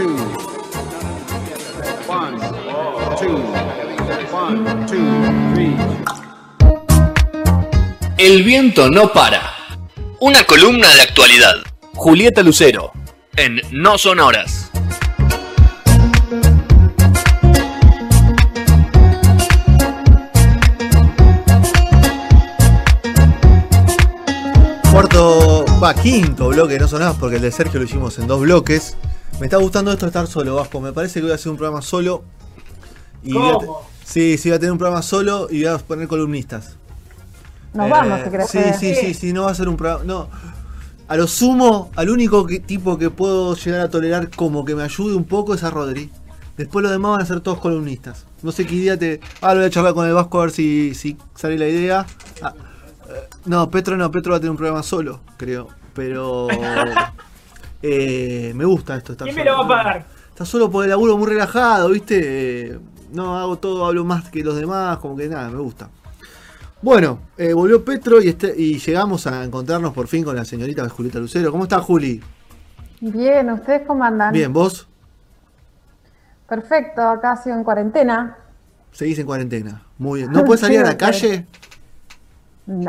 two. One, two. One, two, three. El viento no para. Una columna de actualidad. Julieta Lucero. En No Son Horas. Cuarto, va, quinto bloque, no sonás porque el de Sergio lo hicimos en dos bloques. Me está gustando esto de estar solo, Vasco. Me parece que voy a hacer un programa solo. Y voy a te- ¿Cómo? sí, sí, voy a tener un programa solo y voy a poner columnistas. Nos Eh, vamos, si querés. Sí, sí, sí, sí, no va a ser un programa. No. A lo sumo, al único que- tipo que puedo llegar a tolerar como que me ayude un poco es a Rodri. Después los demás van a ser todos columnistas. No sé qué idea te. Ah, lo voy a charlar con el Vasco a ver si, si sale la idea. Ah, eh, no, Petro no, Petro va a tener un programa solo, creo. Pero. eh, me gusta esto. Estar ¿Quién me lo va a pagar? Está solo por el laburo muy relajado, ¿viste? Eh, No hago todo, hablo más que los demás, como que nada, me gusta. Bueno, eh, volvió Petro y, este, y llegamos a encontrarnos por fin con la señorita Julieta Lucero. ¿Cómo está Juli? Bien, ¿ustedes cómo andan? Bien, ¿vos? Perfecto, acá sigo en cuarentena. Seguís en cuarentena. Muy bien. ¿No puedes salir a la Sí, calle?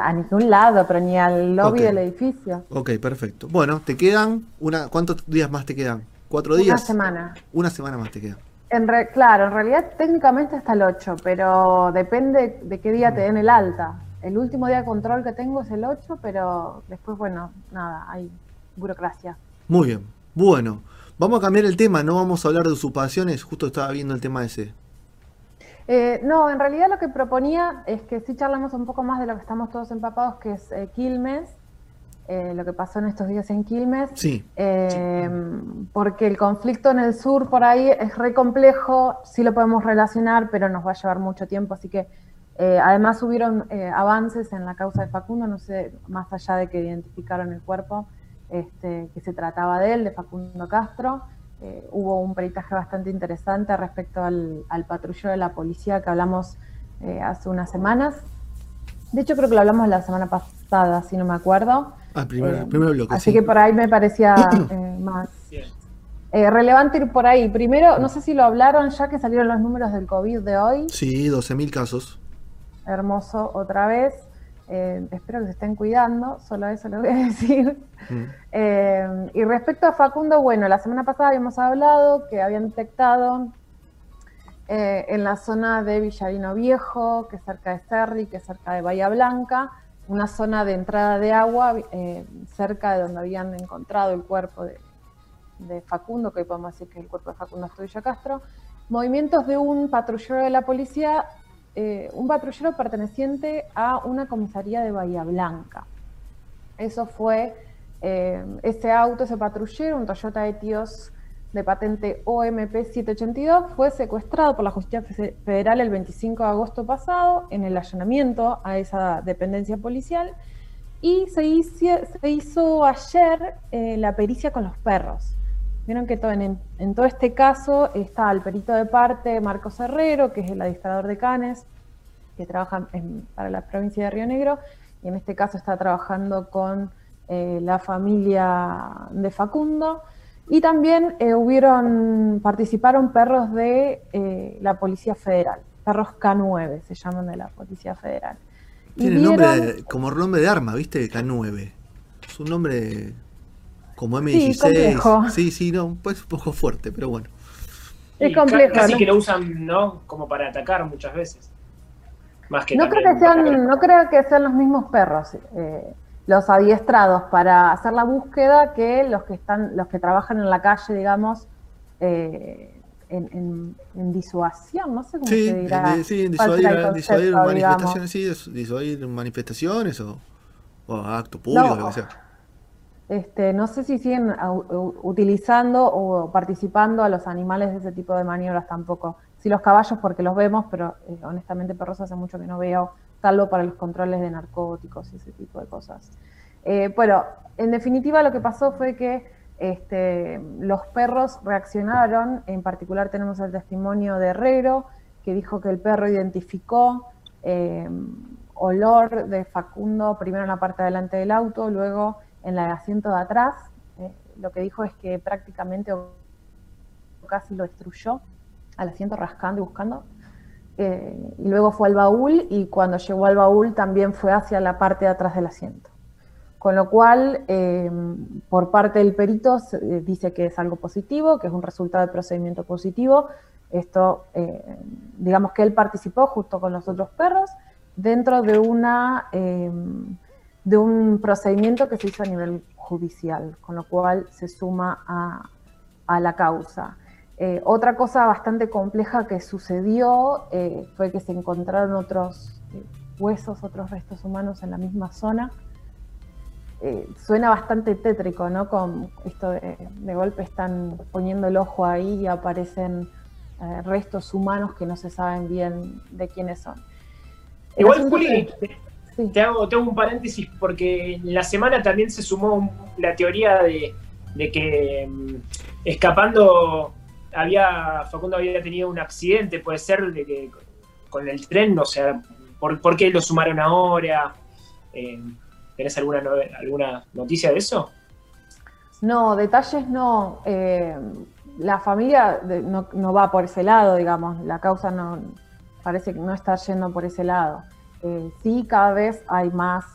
A ningún lado, pero ni al lobby Ok. del edificio. Ok, perfecto. Bueno, te quedan una. ¿Cuántos días más te quedan? ¿Cuatro Una días? semana. Una semana más te queda. En re- claro, en realidad técnicamente hasta el 8, pero depende de qué día te den el alta. El último día de control que tengo es el 8, pero después, bueno, nada, hay burocracia. Muy bien. Bueno, vamos a cambiar el tema, no vamos a hablar de usurpaciones. Justo estaba viendo el tema ese. Eh, no, en realidad lo que proponía es que sí charlamos un poco más de lo que estamos todos empapados, que es eh, Quilmes, eh, lo que pasó en estos días en Quilmes. Sí. Eh, porque el conflicto en el sur por ahí es re complejo, sí lo podemos relacionar, pero nos va a llevar mucho tiempo, así que eh, además hubieron avances en la causa de Facundo, no sé, más allá de que identificaron el cuerpo, este, que se trataba de él, de Facundo Castro. Eh, hubo un peritaje bastante interesante respecto al, al patrullero de la policía que hablamos eh, hace unas semanas. De hecho, creo que lo hablamos la semana pasada, si no me acuerdo. Ah, primer, Eh, primer bloque. Así sí. que por ahí me parecía eh, más relevante ir por ahí. Primero, no sé si lo hablaron ya que salieron los números del COVID de hoy. Sí, 12.000 casos. Hermoso otra vez. Eh, espero que se estén cuidando, solo eso les voy a decir. Mm. Eh, y respecto a Facundo, bueno, la semana pasada habíamos hablado que habían detectado eh, en la zona de Villarino Viejo, que es cerca de Cerri, que es cerca de Bahía Blanca, una zona de entrada de agua cerca de donde habían encontrado el cuerpo de, de Facundo, que hoy podemos decir que es el cuerpo de Facundo Astudillo Castro, movimientos de un patrullero de la policía, eh, un patrullero perteneciente a una comisaría de Bahía Blanca. Eso fue eh, ese auto, ese patrullero, un Toyota Etios de patente OMP 782, fue secuestrado por la Justicia Fe- Federal el 25 de agosto pasado en el allanamiento a esa dependencia policial y se hizo, se hizo ayer eh, la pericia con los perros. Vieron que todo, en, en todo este caso está el perito de parte Marcos Herrero, que es el administrador de Canes, que trabaja en- para la provincia de Río Negro, y en este caso está trabajando con eh, la familia de Facundo. Y también eh, hubieron, participaron perros de eh, la Policía Federal, perros K9 se llaman de la Policía Federal. Tiene nombre vieron- de- como nombre de arma, ¿viste? K9. Es un nombre como Sí, M16. complejo. Sí, sí, no, pues un poco fuerte, pero bueno. Es complejo, Casi ¿no? que lo usan, ¿no? Como para atacar muchas veces. Más que No creo que sean, no creo que sean los mismos perros eh, los adiestrados para hacer la búsqueda que los que están, los que trabajan en la calle, digamos, eh, en, en- en disuasión, no sé cómo Sí, se dirá. en- sí, en disuadir, digamos. manifestaciones, sí, dis- disuadir manifestaciones o, o actos públicos, No. lo que sea. Este, no sé si siguen utilizando o participando a los animales de ese tipo de maniobras tampoco. Sí, los caballos porque los vemos, pero eh, honestamente perros hace mucho que no veo, salvo para los controles de narcóticos y ese tipo de cosas. Eh, bueno, en definitiva lo que pasó fue que este, los perros reaccionaron, en particular tenemos el testimonio de Herrero, que dijo que el perro identificó eh, olor de Facundo primero en la parte de delante del auto, luego en el asiento de atrás. Eh, lo que dijo es que prácticamente casi lo destruyó al asiento rascando y buscando. Eh, y luego fue al baúl y cuando llegó al baúl también fue hacia la parte de atrás del asiento. Con lo cual, eh, por parte del perito dice que es algo positivo, que es un resultado del procedimiento positivo. Esto, digamos que él participó justo con los otros perros dentro de, una, de un procedimiento que se hizo a nivel judicial, con lo cual se suma a, a la causa. Eh, otra cosa bastante compleja que sucedió eh, fue que se encontraron otros eh, huesos, otros restos humanos en la misma zona. suena bastante tétrico, ¿no? Con esto de, golpe están poniendo el ojo ahí y aparecen restos humanos que no se saben bien de quiénes son. Igual, Juli, te, hago, un paréntesis porque en la semana también se sumó la teoría de, de que mm, escapando había Facundo había tenido un accidente, puede ser de que con el tren, o sea, ¿por, qué lo sumaron ahora? Eh, ¿Tenés alguna, alguna noticia de eso? No, detalles no. Eh, la familia no, va por ese lado, digamos, la causa no parece que no está yendo por ese lado. Eh, sí, cada vez hay más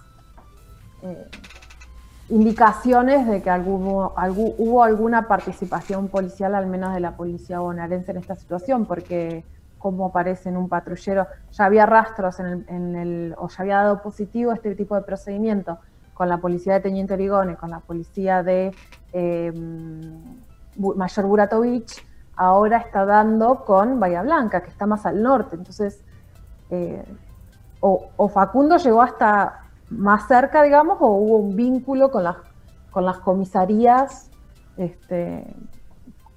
indicaciones de que hubo alguna participación policial, al menos de la policía bonaerense en esta situación, porque como parece en un patrullero, ya había rastros en el, o ya había dado positivo este tipo de procedimiento con la policía de Teniente Origone, con la policía de em, Mayor Buratovich, ahora está dando con Bahía Blanca, que está más al norte. Entonces, eh, o Facundo llegó hasta más cerca, digamos, o hubo un vínculo con las, con las comisarías, este,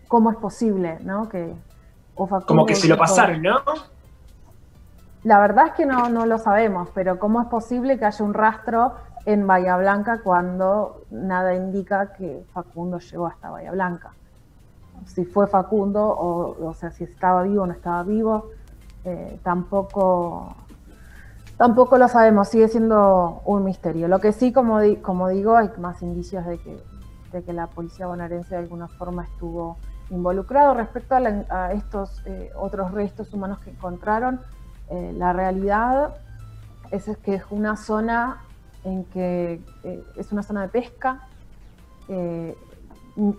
¿cómo es posible, no? Que, Como que si lo pasaron, ¿no? La verdad es que no, no lo sabemos, pero ¿cómo es posible que haya un rastro en Bahía Blanca cuando nada indica que Facundo llegó hasta Bahía Blanca? Si fue Facundo, o, o sea, si estaba vivo o no estaba vivo, eh, tampoco Tampoco lo sabemos, sigue siendo un misterio. Lo que sí, como, como digo, hay más indicios de que, de que la policía bonaerense de alguna forma estuvo involucrado. Respecto a, estos eh, otros restos humanos que encontraron, eh, la realidad es, que es una zona en que eh, es una zona de pesca.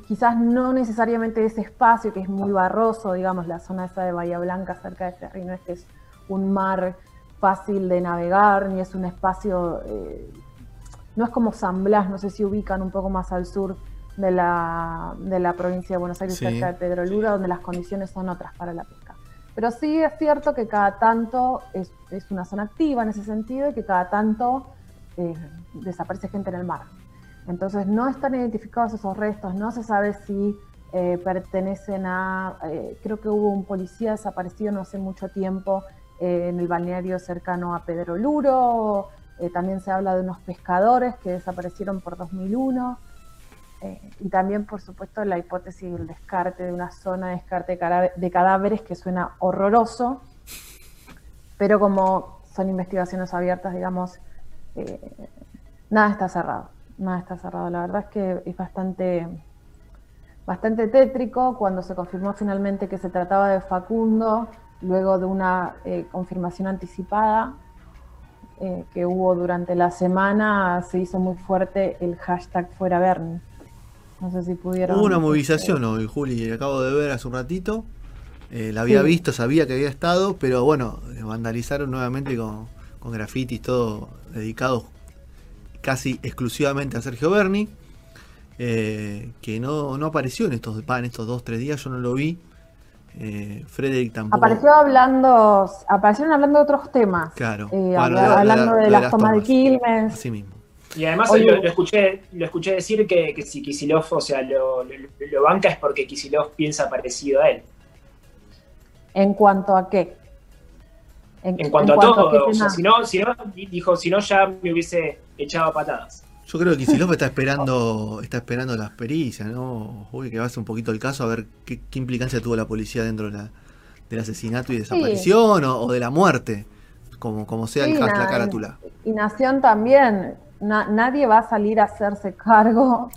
quizás no necesariamente ese espacio que es muy barroso, digamos, la zona esa de Bahía Blanca cerca de Cerrino, este es un mar fácil de navegar, ni es un espacio, eh, no es como San Blas, no sé si ubican un poco más al sur de la, de la provincia de Buenos Aires, cerca de Pedro Lura, donde las condiciones son otras para la pesca. Pero sí es cierto que cada tanto es, es una zona activa en ese sentido y que cada tanto eh, desaparece gente en el mar. Entonces no están identificados esos restos, no se sabe si eh, pertenecen a, creo que hubo un policía desaparecido no hace mucho tiempo en el balneario cercano a Pedro Luro. Eh, también se habla de unos pescadores que desaparecieron por 2001. Eh, y también, por supuesto, la hipótesis del descarte de una zona de descarte de cadáveres que suena horroroso, pero como son investigaciones abiertas, digamos, eh, nada está cerrado. Nada está cerrado. La verdad es que es bastante, bastante tétrico cuando se confirmó finalmente que se trataba de Facundo luego de una eh, confirmación anticipada eh, que hubo durante la semana, se hizo muy fuerte el hashtag fuera Bernie. No sé si pudieron... Hubo una movilización hoy, Juli, acabo de ver hace un ratito. Eh, la había visto, sabía que había estado, pero bueno, vandalizaron nuevamente con, con grafitis, todo dedicado casi exclusivamente a Sergio Berni, que no, no apareció en estos, en estos dos, tres días, yo no lo vi. Eh, Frederick tampoco. Apareció hablando, aparecieron hablando de otros temas. Claro. Eh, hablando de, las tomas de Quilmes. Así mismo. Y además lo, escuché, lo escuché decir que, si Kisilov, o sea, lo, banca es porque Kisilov piensa parecido a él. ¿En cuanto a qué? En, cuanto, a todo. o sea, si no, si no, dijo, si no ya me hubiese echado patadas. Yo creo que Kicillof está esperando, está esperando las pericias, ¿no? Uy, que va a ser un poquito el caso a ver qué, implicancia tuvo la policía dentro del asesinato y desaparición o, de la muerte, como, como sea el, la carátula. Y Nación también, nadie va a salir a hacerse cargo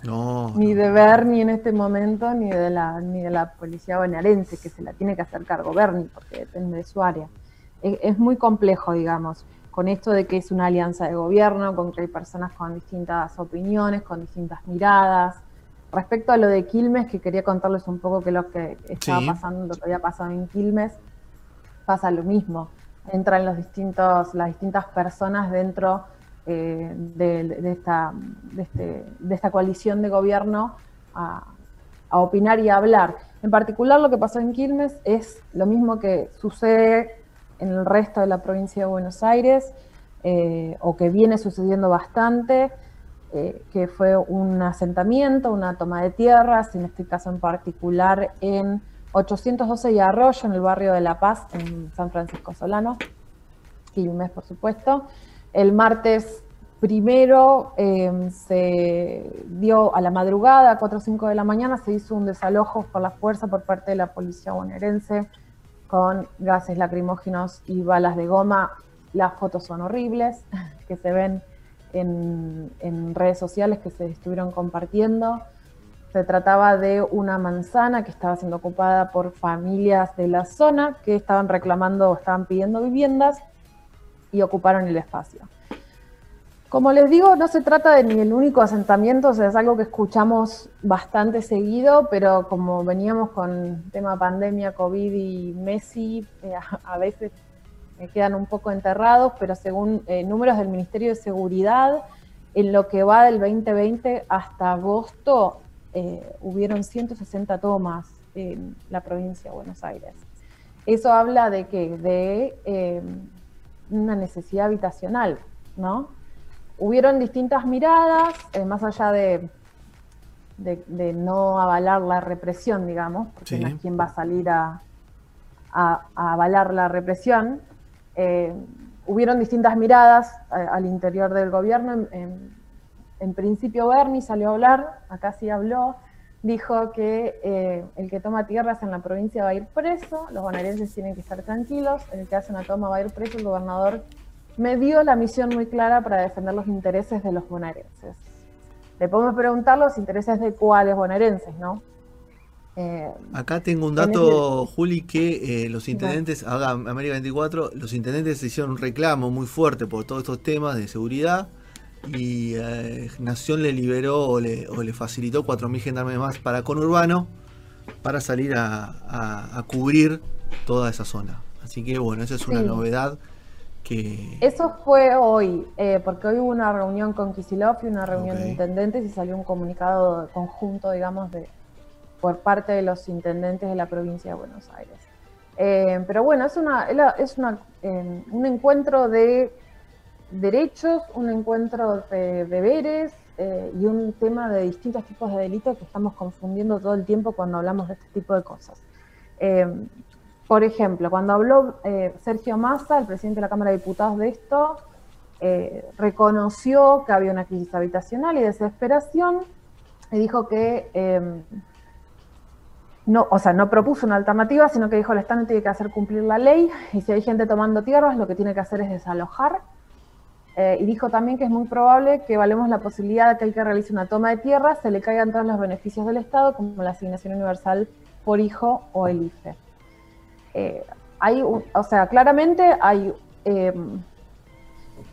ni de Bernie en este momento, ni de la, ni de la policía bonaerense, que se la tiene que hacer cargo Bernie, porque depende de su área. Es, muy complejo, digamos, con esto de que es una alianza de gobierno, con que hay personas con distintas opiniones, con distintas miradas. Respecto a lo de Quilmes, que quería contarles un poco que lo que estaba pasando, lo que había pasado en Quilmes, pasa lo mismo. Entran los distintos, las distintas personas dentro eh, de, esta, este, de, esta, coalición de gobierno a, opinar y a hablar. En particular lo que pasó en Quilmes es lo mismo que sucede en el resto de la provincia de Buenos Aires, eh, o que viene sucediendo bastante, eh, que fue un asentamiento, una toma de tierras, en este caso en particular en 812 y Arroyo, en el barrio de La Paz, en San Francisco Solano, Quilmes por supuesto, el martes primero em, se dio a la madrugada, a 4 o 5 de la mañana, se hizo un desalojo por la fuerza por parte de la policía bonaerense con gases lacrimógenos y balas de goma. Las fotos son horribles, que se ven en, redes sociales que se estuvieron compartiendo. Se trataba de una manzana que estaba siendo ocupada por familias de la zona que estaban reclamando o estaban pidiendo viviendas y ocuparon el espacio. Como les digo, no se trata de ni el único asentamiento, o sea, es algo que escuchamos bastante seguido, pero como veníamos con tema pandemia, COVID y Messi, eh, a, veces me quedan un poco enterrados, pero según eh, números del Ministerio de Seguridad, en lo que va del 2020 hasta agosto, eh, hubieron 160 tomas en la provincia de Buenos Aires. Eso habla de que de una necesidad habitacional, ¿no? Hubieron distintas miradas, eh, más allá de, de, no avalar la represión, digamos, porque no es quien va a salir a, avalar la represión. Eh, hubieron distintas miradas eh, al interior del gobierno. En, en, principio Bernie salió a hablar, acá sí habló, dijo que el que toma tierras en la provincia va a ir preso, los bonaerenses tienen que estar tranquilos, el que hace una toma va a ir preso, el gobernador me dio la misión muy clara para defender los intereses de los bonaerenses. Le podemos preguntar los intereses de cuáles bonaerenses, ¿no? Eh, Acá tengo un dato, Juli, que eh, los intendentes, haga América 24, los intendentes hicieron un reclamo muy fuerte por todos estos temas de seguridad y eh, Nación le liberó o le, o le facilitó 4.000 gendarmes más para conurbano para salir a, cubrir toda esa zona. Así que bueno, esa es una novedad eso fue hoy, eh, porque hoy hubo una reunión con Kisilov y una reunión de intendentes y salió un comunicado conjunto, digamos, de por parte de los intendentes de la provincia de Buenos Aires. Eh, pero bueno, es, una, es una, em, un encuentro de derechos, un encuentro de deberes eh, y un tema de distintos tipos de delitos que estamos confundiendo todo el tiempo cuando hablamos de este tipo de cosas. Por ejemplo, cuando habló eh, Sergio Massa, el presidente de la Cámara de Diputados, de esto, eh, reconoció que había una crisis habitacional y desesperación y dijo que em, no, o sea, no propuso una alternativa, sino que dijo el Estado tiene que hacer cumplir la ley y si hay gente tomando tierras, lo que tiene que hacer es desalojar. Eh, y dijo también que es muy probable que valemos la posibilidad de que el que realice una toma de tierras se le caigan todos los beneficios del Estado, como la asignación universal por hijo o el IFE. Eh, hay, o sea, claramente hay, em,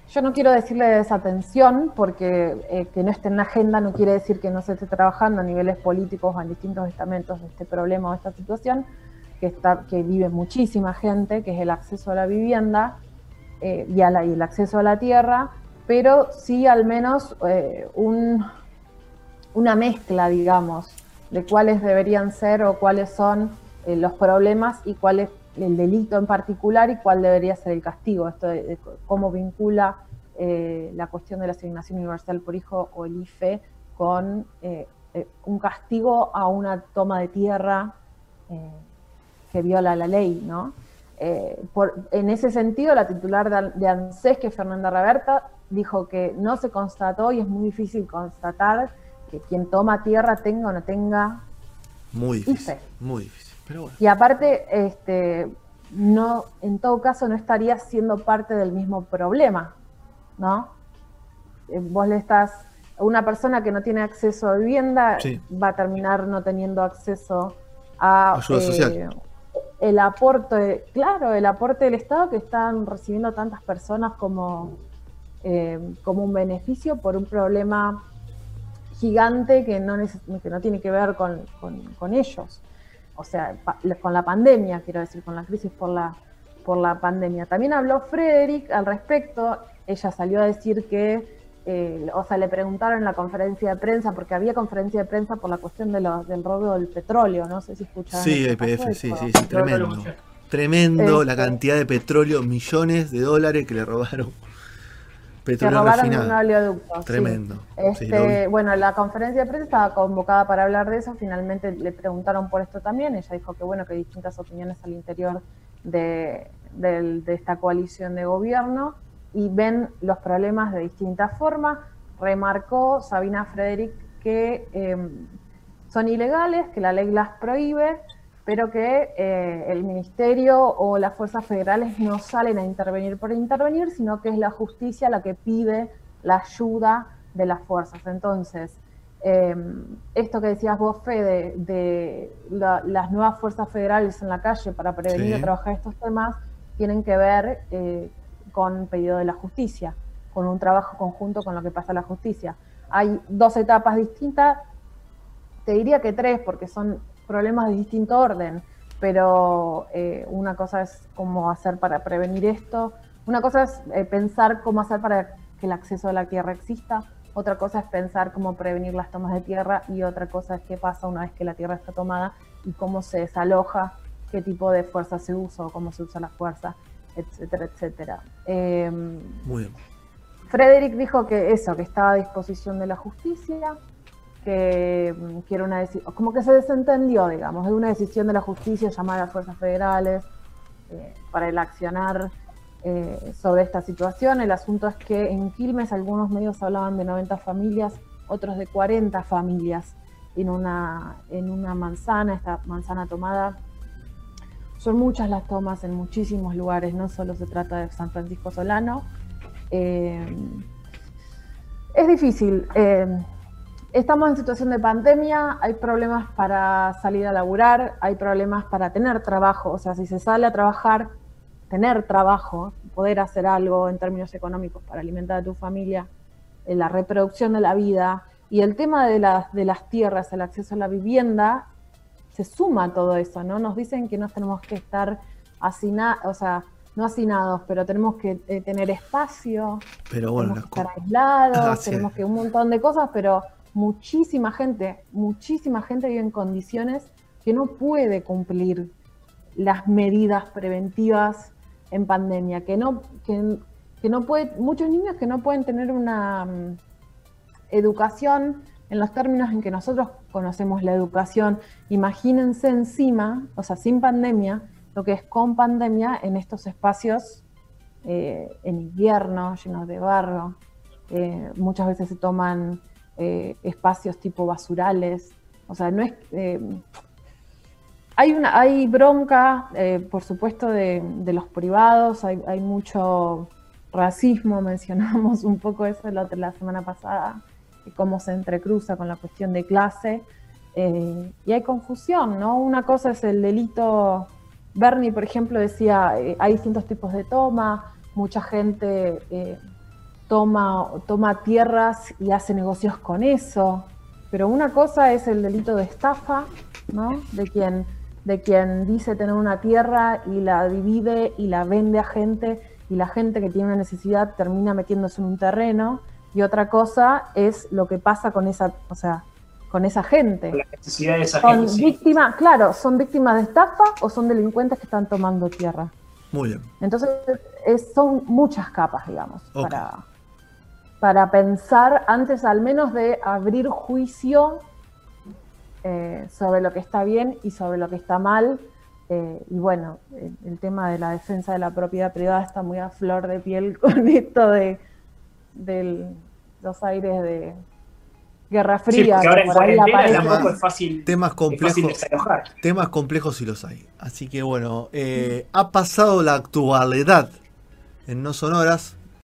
yo no quiero decirle desatención, porque eh, que no esté en la agenda no quiere decir que no se esté trabajando a niveles políticos o en distintos estamentos de este problema o esta situación, que, está, que vive muchísima gente, que es el acceso a la vivienda eh, y, a y el acceso a la tierra, pero sí al menos un, una mezcla, digamos, de cuáles deberían ser o cuáles son eh, los problemas y cuál es el delito en particular y cuál debería ser el castigo. Esto de, cómo vincula eh, la cuestión de la asignación universal por hijo o el IFE con eh, un castigo a una toma de tierra que viola la ley, ¿no? en ese sentido, la titular de, ANSES, que Fernanda Reberta, dijo que no se constató y es muy difícil constatar que quien toma tierra tenga o no tenga muy difícil, muy difícil. Y aparte, este, no, en todo caso, no estaría siendo parte del mismo problema, ¿no? eh, vos le estás, una persona que no tiene acceso a vivienda Sí. va a terminar no teniendo acceso a Ayuda eh, social. el aporte, claro, el aporte del Estado que están recibiendo tantas personas como, eh, como un beneficio por un problema gigante que no, que no tiene que ver con, con- con ellos. O sea, pa- con la pandemia, quiero decir, con la crisis por la, por la pandemia. También habló Frederick al respecto. Ella salió a decir que, eh, o sea, le preguntaron en la conferencia de prensa, porque había conferencia de prensa por la cuestión de lo- del robo del petróleo, no sé si escucharon. Sí. IPF, ¿Pasó sí, sí, sí, tremendo. Tremendo la Este- cantidad de petróleo, millones de dólares que le robaron. Petróleo robaron un refinado. oleoducto. sí. Tremendo. Sí, Este, bueno, la conferencia de prensa estaba convocada para hablar de eso, finalmente le preguntaron por esto también, ella dijo que bueno, que hay distintas opiniones al interior de, de esta coalición de gobierno y ven los problemas de distintas formas. Remarcó Sabina Frederick que eh, son ilegales, que la ley las prohíbe, pero que eh, el ministerio o las fuerzas federales no salen a intervenir por intervenir, sino que es la justicia la que pide la ayuda de las fuerzas. Entonces, eh, esto que decías vos, Fede, de la- las nuevas fuerzas federales en la calle para prevenir Sí. y trabajar estos temas, tienen que ver eh, con pedido de la justicia, con un trabajo conjunto con lo que pasa en la justicia. Hay dos etapas distintas, te diría que tres, porque son problemas de distinto orden, pero eh, una cosa es cómo hacer para prevenir esto, una cosa es eh, pensar cómo hacer para que el acceso a la tierra exista, otra cosa es pensar cómo prevenir las tomas de tierra y otra cosa es qué pasa una vez que la tierra está tomada y cómo se desaloja, qué tipo de fuerza se usa o cómo se usa la fuerza, etcétera, etcétera. Em, Muy bien. Frederick dijo que eso, que estaba a disposición de la justicia, que, mm, que era una decisión, como que se desentendió, digamos, de una decisión de la justicia llamar a fuerzas federales eh, para el accionar eh, sobre esta situación. El asunto es que en Quilmes algunos medios hablaban de 90 familias, otros de 40 familias en una, en una manzana, esta manzana tomada. Son muchas las tomas en muchísimos lugares, no solo se trata de San Francisco Solano. Eh, es difícil. Estamos en situación de pandemia, hay problemas para salir a laburar, hay problemas para tener trabajo. O sea, si se sale a trabajar, tener trabajo, poder hacer algo en términos económicos para alimentar a tu familia, en la reproducción de la vida y el tema de las, de las tierras, el acceso a la vivienda, se suma a todo eso, ¿no? Nos dicen que no tenemos que estar hacinados, o sea, no hacinados, pero tenemos que eh, tener espacio, Pero bueno, tenemos que estar aislados, tenemos que un montón de cosas, pero muchísima gente, muchísima gente vive en condiciones que no puede cumplir las medidas preventivas en pandemia, que no, que, no puede, muchos niños que no pueden tener una mm, educación en los términos en que nosotros conocemos la educación. Imagínense encima, o sea, sin pandemia, lo que es con pandemia en estos espacios eh, en invierno, llenos de barro. Eh, muchas veces se toman eh, espacios tipo basurales. O sea, no es. eh, hay, una, hay bronca, eh, por supuesto, de, de los privados, hay, hay mucho racismo, mencionamos un poco eso la, la semana pasada, y cómo se entrecruza con la cuestión de clase. y hay confusión, ¿no? Una cosa es el delito. Bernie, por ejemplo, decía, hay distintos tipos de toma, mucha gente toma, toma tierras y hace negocios con eso, pero una cosa es el delito de estafa, ¿no? De quien, de quien dice tener una tierra y la divide y la vende a gente y la gente que tiene una necesidad termina metiéndose en un terreno y otra cosa es lo que pasa con esa, o sea, con esa gente. La necesidad de esa Son gente. sí. víctimas, claro, son víctimas de estafa o son delincuentes que están tomando tierra. Muy bien. Entonces, es- son muchas capas, digamos, para, para pensar antes al menos de abrir juicio eh, sobre lo que está bien y sobre lo que está mal. Eh, y bueno, el, el tema de la defensa de la propiedad privada está muy a flor de piel con esto de del- los aires de Guerra Sí, Fría. porque ahora en cuarentena tampoco es fácil, Temas es fácil complejos. desalojar. Temas complejos sí los hay. Así que bueno, eh, ha pasado la actualidad en No Sonoras.